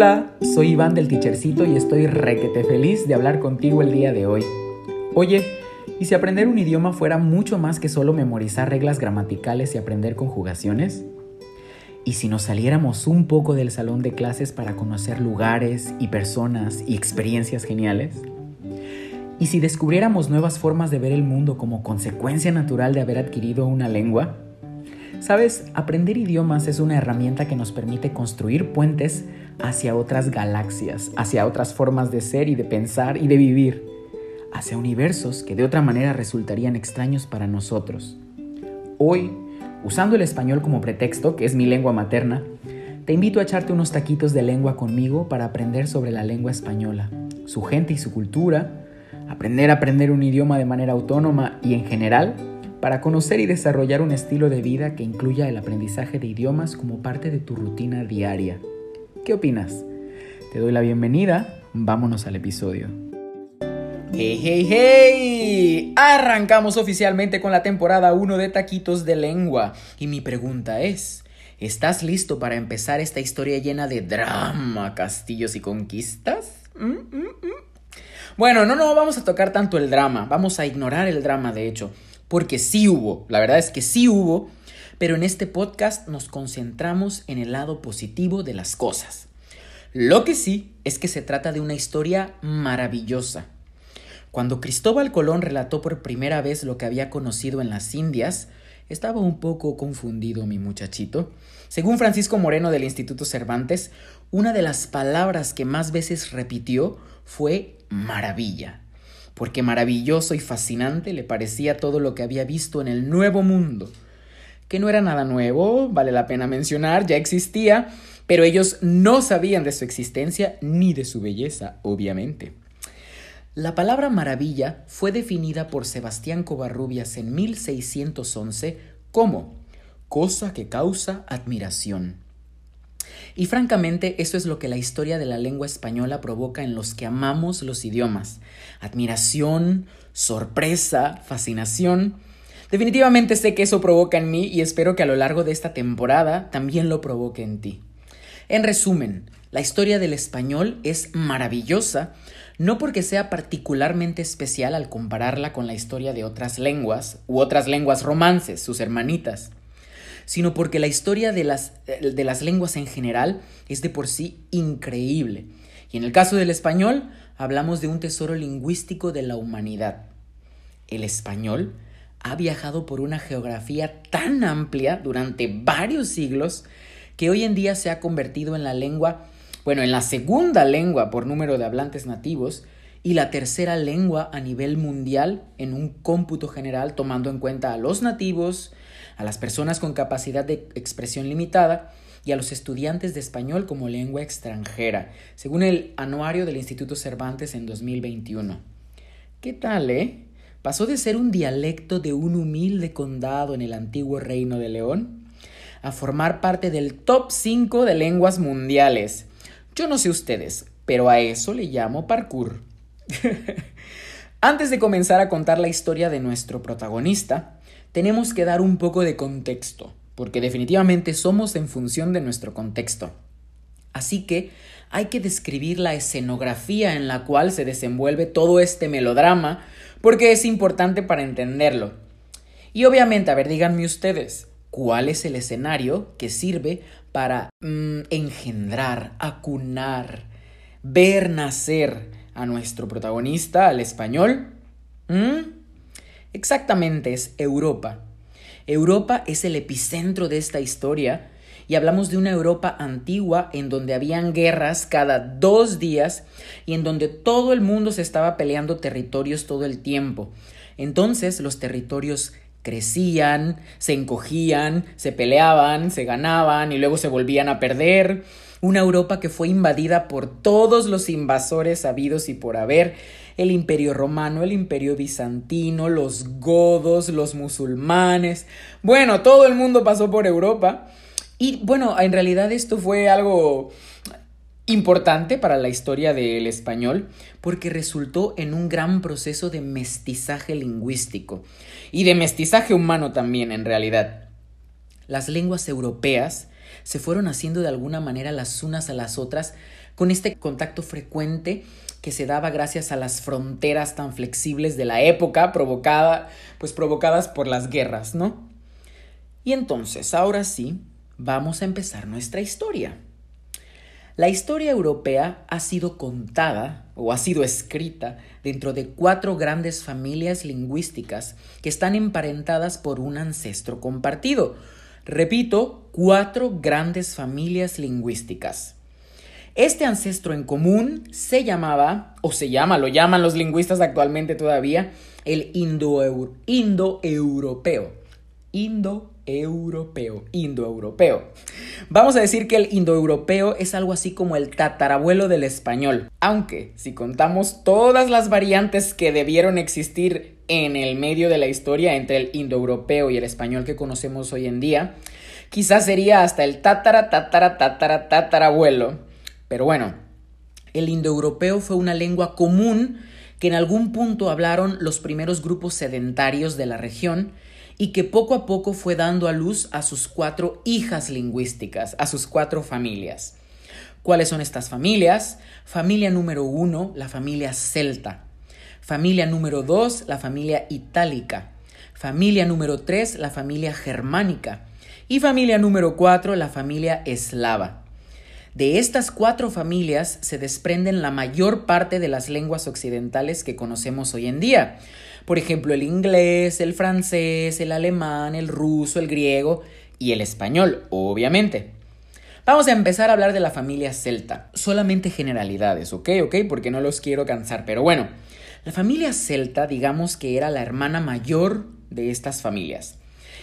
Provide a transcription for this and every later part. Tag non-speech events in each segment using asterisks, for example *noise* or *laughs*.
Hola, soy Iván del Tichercito y estoy requete feliz de hablar contigo el día de hoy. Oye, ¿y si aprender un idioma fuera mucho más que solo memorizar reglas gramaticales y aprender conjugaciones? ¿Y si nos saliéramos un poco del salón de clases para conocer lugares y personas y experiencias geniales? ¿Y si descubriéramos nuevas formas de ver el mundo como consecuencia natural de haber adquirido una lengua? Sabes, aprender idiomas es una herramienta que nos permite construir puentes hacia otras galaxias, hacia otras formas de ser y de pensar y de vivir, hacia universos que de otra manera resultarían extraños para nosotros. Hoy, usando el español como pretexto, que es mi lengua materna, te invito a echarte unos taquitos de lengua conmigo para aprender sobre la lengua española, su gente y su cultura, aprender a aprender un idioma de manera autónoma y en general, para conocer y desarrollar un estilo de vida que incluya el aprendizaje de idiomas como parte de tu rutina diaria. ¿Qué opinas? Te doy la bienvenida, vámonos al episodio. ¡Hey, hey, hey! Arrancamos oficialmente con la temporada 1 de Taquitos de Lengua. Y mi pregunta es, ¿estás listo para empezar esta historia llena de drama, castillos y conquistas? ¿Mm, mm, mm? Bueno, no, no vamos a tocar tanto el drama, vamos a ignorar el drama de hecho, porque sí hubo, la verdad es que sí hubo, pero en este podcast nos concentramos en el lado positivo de las cosas. Lo que sí es que se trata de una historia maravillosa. Cuando Cristóbal Colón relató por primera vez lo que había conocido en las Indias, estaba un poco confundido mi muchachito. Según Francisco Moreno del Instituto Cervantes, una de las palabras que más veces repitió fue maravilla, porque maravilloso y fascinante le parecía todo lo que había visto en el Nuevo Mundo que no era nada nuevo, vale la pena mencionar, ya existía, pero ellos no sabían de su existencia ni de su belleza, obviamente. La palabra maravilla fue definida por Sebastián Covarrubias en 1611 como cosa que causa admiración. Y francamente eso es lo que la historia de la lengua española provoca en los que amamos los idiomas. Admiración, sorpresa, fascinación Definitivamente sé que eso provoca en mí y espero que a lo largo de esta temporada también lo provoque en ti. En resumen, la historia del español es maravillosa, no porque sea particularmente especial al compararla con la historia de otras lenguas u otras lenguas romances, sus hermanitas, sino porque la historia de las, de las lenguas en general es de por sí increíble. Y en el caso del español, hablamos de un tesoro lingüístico de la humanidad. El español ha viajado por una geografía tan amplia durante varios siglos que hoy en día se ha convertido en la lengua, bueno, en la segunda lengua por número de hablantes nativos y la tercera lengua a nivel mundial en un cómputo general tomando en cuenta a los nativos, a las personas con capacidad de expresión limitada y a los estudiantes de español como lengua extranjera, según el anuario del Instituto Cervantes en 2021. ¿Qué tal, eh? Pasó de ser un dialecto de un humilde condado en el antiguo reino de León a formar parte del top 5 de lenguas mundiales. Yo no sé ustedes, pero a eso le llamo parkour. *laughs* Antes de comenzar a contar la historia de nuestro protagonista, tenemos que dar un poco de contexto, porque definitivamente somos en función de nuestro contexto. Así que hay que describir la escenografía en la cual se desenvuelve todo este melodrama porque es importante para entenderlo. Y obviamente, a ver, díganme ustedes, ¿cuál es el escenario que sirve para mm, engendrar, acunar, ver nacer a nuestro protagonista, al español? ¿Mm? Exactamente, es Europa. Europa es el epicentro de esta historia y hablamos de una Europa antigua en donde habían guerras cada dos días y en donde todo el mundo se estaba peleando territorios todo el tiempo. Entonces los territorios crecían, se encogían, se peleaban, se ganaban y luego se volvían a perder. Una Europa que fue invadida por todos los invasores habidos y por haber, el imperio romano, el imperio bizantino, los godos, los musulmanes. Bueno, todo el mundo pasó por Europa y bueno, en realidad esto fue algo importante para la historia del español porque resultó en un gran proceso de mestizaje lingüístico y de mestizaje humano también en realidad. Las lenguas europeas se fueron haciendo de alguna manera las unas a las otras con este contacto frecuente que se daba gracias a las fronteras tan flexibles de la época provocada, pues provocadas por las guerras, ¿no? Y entonces, ahora sí, vamos a empezar nuestra historia. La historia europea ha sido contada o ha sido escrita dentro de cuatro grandes familias lingüísticas que están emparentadas por un ancestro compartido. Repito, cuatro grandes familias lingüísticas. Este ancestro en común se llamaba, o se llama, lo llaman los lingüistas actualmente todavía, el indo-europeo. Indo europeo, indoeuropeo. Vamos a decir que el indoeuropeo es algo así como el tatarabuelo del español, aunque si contamos todas las variantes que debieron existir en el medio de la historia entre el indoeuropeo y el español que conocemos hoy en día, quizás sería hasta el tatara, tatara, tatara, tatarabuelo. Pero bueno, el indoeuropeo fue una lengua común que en algún punto hablaron los primeros grupos sedentarios de la región y que poco a poco fue dando a luz a sus cuatro hijas lingüísticas, a sus cuatro familias. ¿Cuáles son estas familias? Familia número uno, la familia celta. Familia número dos, la familia itálica. Familia número tres, la familia germánica. Y familia número cuatro, la familia eslava. De estas cuatro familias se desprenden la mayor parte de las lenguas occidentales que conocemos hoy en día, por ejemplo, el inglés, el francés, el alemán, el ruso, el griego y el español, obviamente. Vamos a empezar a hablar de la familia celta. Solamente generalidades, ¿ok? ¿Ok? Porque no los quiero cansar. Pero bueno, la familia celta, digamos que era la hermana mayor de estas familias.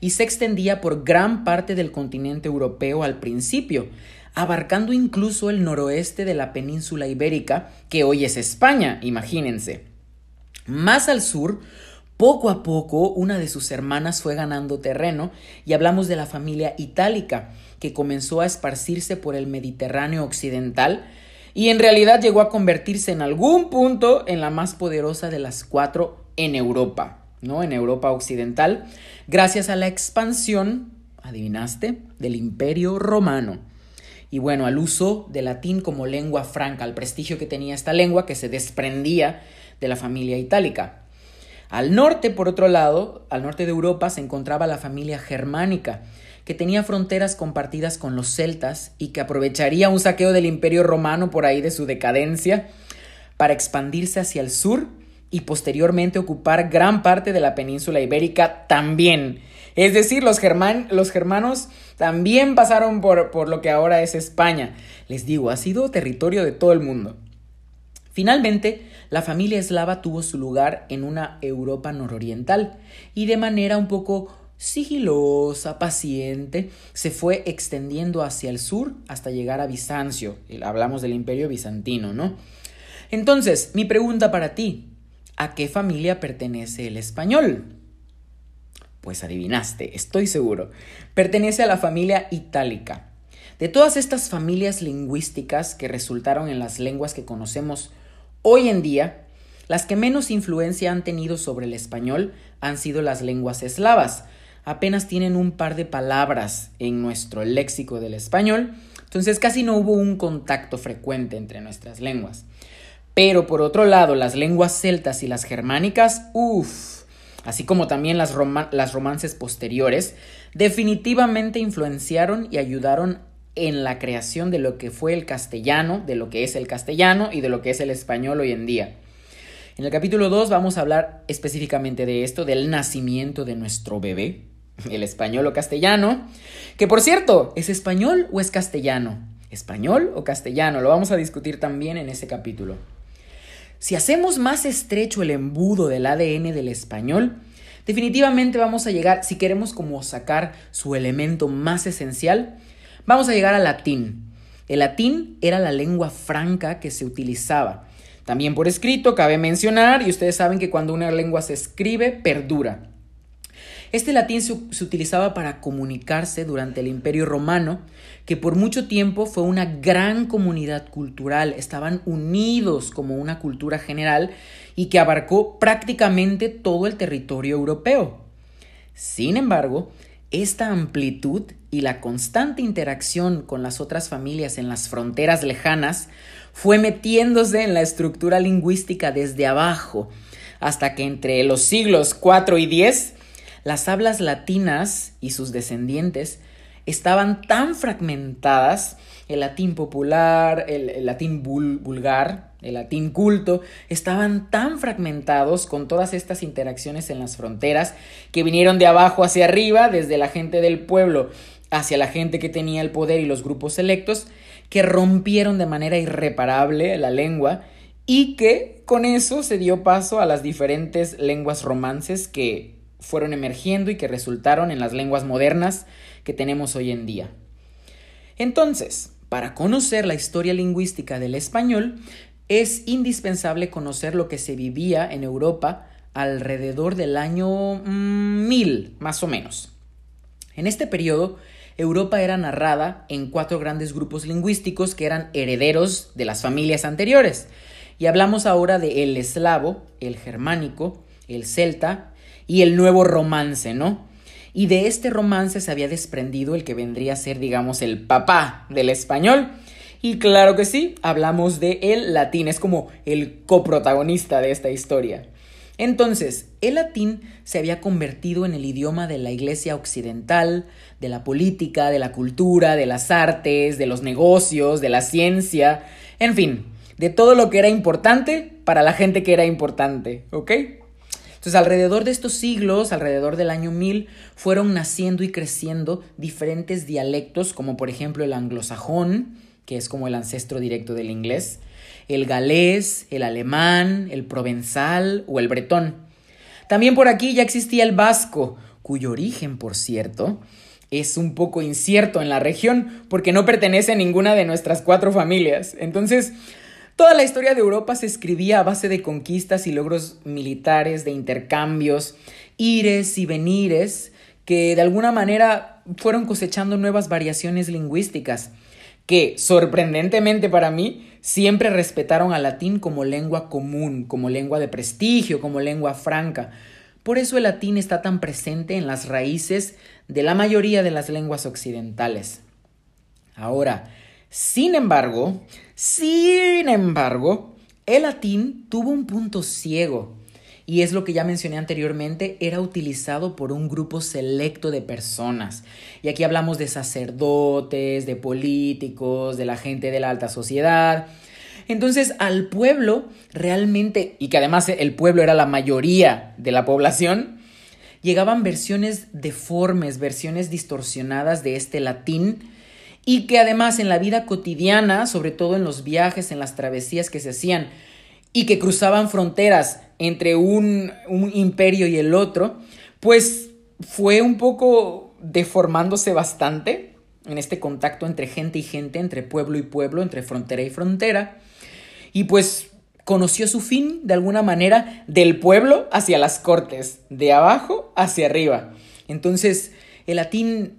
Y se extendía por gran parte del continente europeo al principio, abarcando incluso el noroeste de la península ibérica, que hoy es España, imagínense. Más al sur, poco a poco, una de sus hermanas fue ganando terreno y hablamos de la familia itálica, que comenzó a esparcirse por el Mediterráneo occidental y en realidad llegó a convertirse en algún punto en la más poderosa de las cuatro en Europa, ¿no? En Europa occidental, gracias a la expansión, adivinaste, del Imperio Romano. Y bueno, al uso del latín como lengua franca, al prestigio que tenía esta lengua que se desprendía de la familia itálica. Al norte, por otro lado, al norte de Europa se encontraba la familia germánica, que tenía fronteras compartidas con los celtas y que aprovecharía un saqueo del imperio romano por ahí de su decadencia para expandirse hacia el sur y posteriormente ocupar gran parte de la península ibérica también. Es decir, los, los germanos también pasaron por, por lo que ahora es España. Les digo, ha sido territorio de todo el mundo. Finalmente, la familia eslava tuvo su lugar en una Europa nororiental y de manera un poco sigilosa, paciente, se fue extendiendo hacia el sur hasta llegar a Bizancio. Hablamos del imperio bizantino, ¿no? Entonces, mi pregunta para ti, ¿a qué familia pertenece el español? Pues adivinaste, estoy seguro. Pertenece a la familia itálica. De todas estas familias lingüísticas que resultaron en las lenguas que conocemos Hoy en día, las que menos influencia han tenido sobre el español han sido las lenguas eslavas. Apenas tienen un par de palabras en nuestro léxico del español, entonces casi no hubo un contacto frecuente entre nuestras lenguas. Pero por otro lado, las lenguas celtas y las germánicas, uff, así como también las, las romances posteriores, definitivamente influenciaron y ayudaron en la creación de lo que fue el castellano, de lo que es el castellano y de lo que es el español hoy en día. En el capítulo 2 vamos a hablar específicamente de esto, del nacimiento de nuestro bebé, el español o castellano, que por cierto, ¿es español o es castellano? ¿Español o castellano? Lo vamos a discutir también en ese capítulo. Si hacemos más estrecho el embudo del ADN del español, definitivamente vamos a llegar, si queremos como sacar su elemento más esencial, Vamos a llegar al latín. El latín era la lengua franca que se utilizaba. También por escrito, cabe mencionar, y ustedes saben que cuando una lengua se escribe, perdura. Este latín se, utilizaba para comunicarse durante el Imperio Romano, que por mucho tiempo fue una gran comunidad cultural, estaban unidos como una cultura general y que abarcó prácticamente todo el territorio europeo. Sin embargo, esta amplitud y la constante interacción con las otras familias en las fronteras lejanas fue metiéndose en la estructura lingüística desde abajo, hasta que entre los siglos 4 y 10, las hablas latinas y sus descendientes estaban tan fragmentadas, el latín popular, el, latín vulgar, el latín culto, estaban tan fragmentados con todas estas interacciones en las fronteras que vinieron de abajo hacia arriba, desde la gente del pueblo hacia la gente que tenía el poder y los grupos selectos, que rompieron de manera irreparable la lengua y que con eso se dio paso a las diferentes lenguas romances que fueron emergiendo y que resultaron en las lenguas modernas que tenemos hoy en día. Entonces, para conocer la historia lingüística del español, es indispensable conocer lo que se vivía en Europa alrededor del año 1000, mm, más o menos. En este periodo, Europa era narrada en cuatro grandes grupos lingüísticos que eran herederos de las familias anteriores. Y hablamos ahora de el eslavo, el germánico, el celta y el nuevo romance, ¿no? Y de este romance se había desprendido el que vendría a ser, digamos, el papá del español. Y claro que sí, hablamos de el latín, es como el coprotagonista de esta historia. Entonces, el latín se había convertido en el idioma de la Iglesia occidental, de la política, de la cultura, de las artes, de los negocios, de la ciencia, en fin, de todo lo que era importante para la gente que era importante, ¿ok? Entonces, alrededor de estos siglos, alrededor del año 1000, fueron naciendo y creciendo diferentes dialectos, como por ejemplo el anglosajón, que es como el ancestro directo del inglés, el galés, el alemán, el provenzal o el bretón. También por aquí ya existía el vasco, cuyo origen, por cierto, es un poco incierto en la región porque no pertenece a ninguna de nuestras cuatro familias. Entonces, Toda la historia de Europa se escribía a base de conquistas y logros militares, de intercambios, ires y venires, que de alguna manera fueron cosechando nuevas variaciones lingüísticas, que, sorprendentemente para mí, siempre respetaron al latín como lengua común, como lengua de prestigio, como lengua franca. Por eso el latín está tan presente en las raíces de la mayoría de las lenguas occidentales. Ahora, sin embargo, sin embargo, el latín tuvo un punto ciego, y es lo que ya mencioné anteriormente, era utilizado por un grupo selecto de personas. Y aquí hablamos de sacerdotes, de políticos, de la gente de la alta sociedad. Entonces al pueblo realmente, y que además el pueblo era la mayoría de la población, llegaban versiones deformes, versiones distorsionadas de este latín y que además en la vida cotidiana, sobre todo en los viajes, en las travesías que se hacían y que cruzaban fronteras entre un, un imperio y el otro, pues fue un poco deformándose bastante en este contacto entre gente y gente, entre pueblo y pueblo, entre frontera y frontera, y pues conoció su fin de alguna manera del pueblo hacia las cortes, de abajo hacia arriba. Entonces, el latín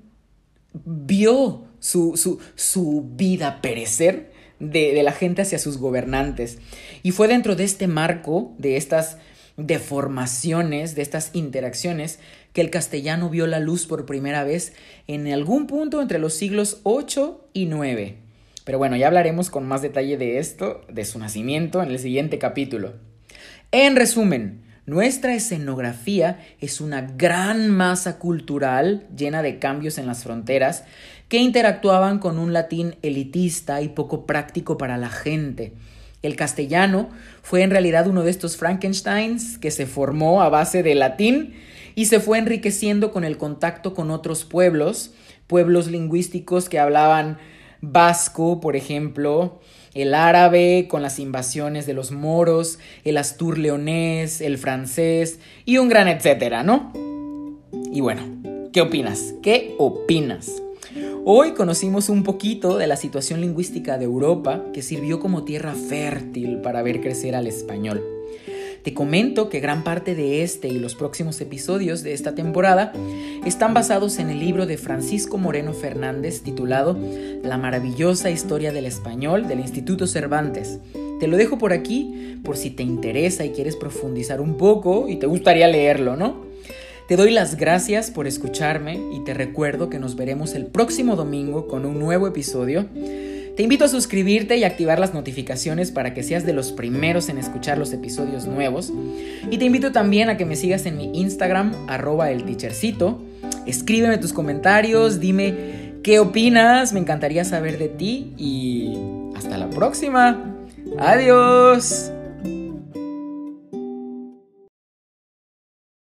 vio su, su, vida perecer de, de la gente hacia sus gobernantes. Y fue dentro de este marco, de estas deformaciones, de estas interacciones, que el castellano vio la luz por primera vez en algún punto entre los siglos 8 y 9. Pero bueno, ya hablaremos con más detalle de esto, de su nacimiento, en el siguiente capítulo. En resumen, nuestra escenografía es una gran masa cultural llena de cambios en las fronteras que interactuaban con un latín elitista y poco práctico para la gente. El castellano fue en realidad uno de estos Frankensteins que se formó a base de latín y se fue enriqueciendo con el contacto con otros pueblos, pueblos lingüísticos que hablaban vasco, por ejemplo, el árabe con las invasiones de los moros, el astur leonés, el francés y un gran etcétera, ¿no? Y bueno, ¿qué opinas? ¿Qué opinas? Hoy conocimos un poquito de la situación lingüística de Europa que sirvió como tierra fértil para ver crecer al español. Te comento que gran parte de este y los próximos episodios de esta temporada están basados en el libro de Francisco Moreno Fernández titulado La maravillosa historia del español del Instituto Cervantes. Te lo dejo por aquí por si te interesa y quieres profundizar un poco y te gustaría leerlo, ¿no? Te doy las gracias por escucharme y te recuerdo que nos veremos el próximo domingo con un nuevo episodio. Te invito a suscribirte y activar las notificaciones para que seas de los primeros en escuchar los episodios nuevos. Y te invito también a que me sigas en mi Instagram, arroba el. Escríbeme tus comentarios, dime qué opinas, me encantaría saber de ti y hasta la próxima. Adiós.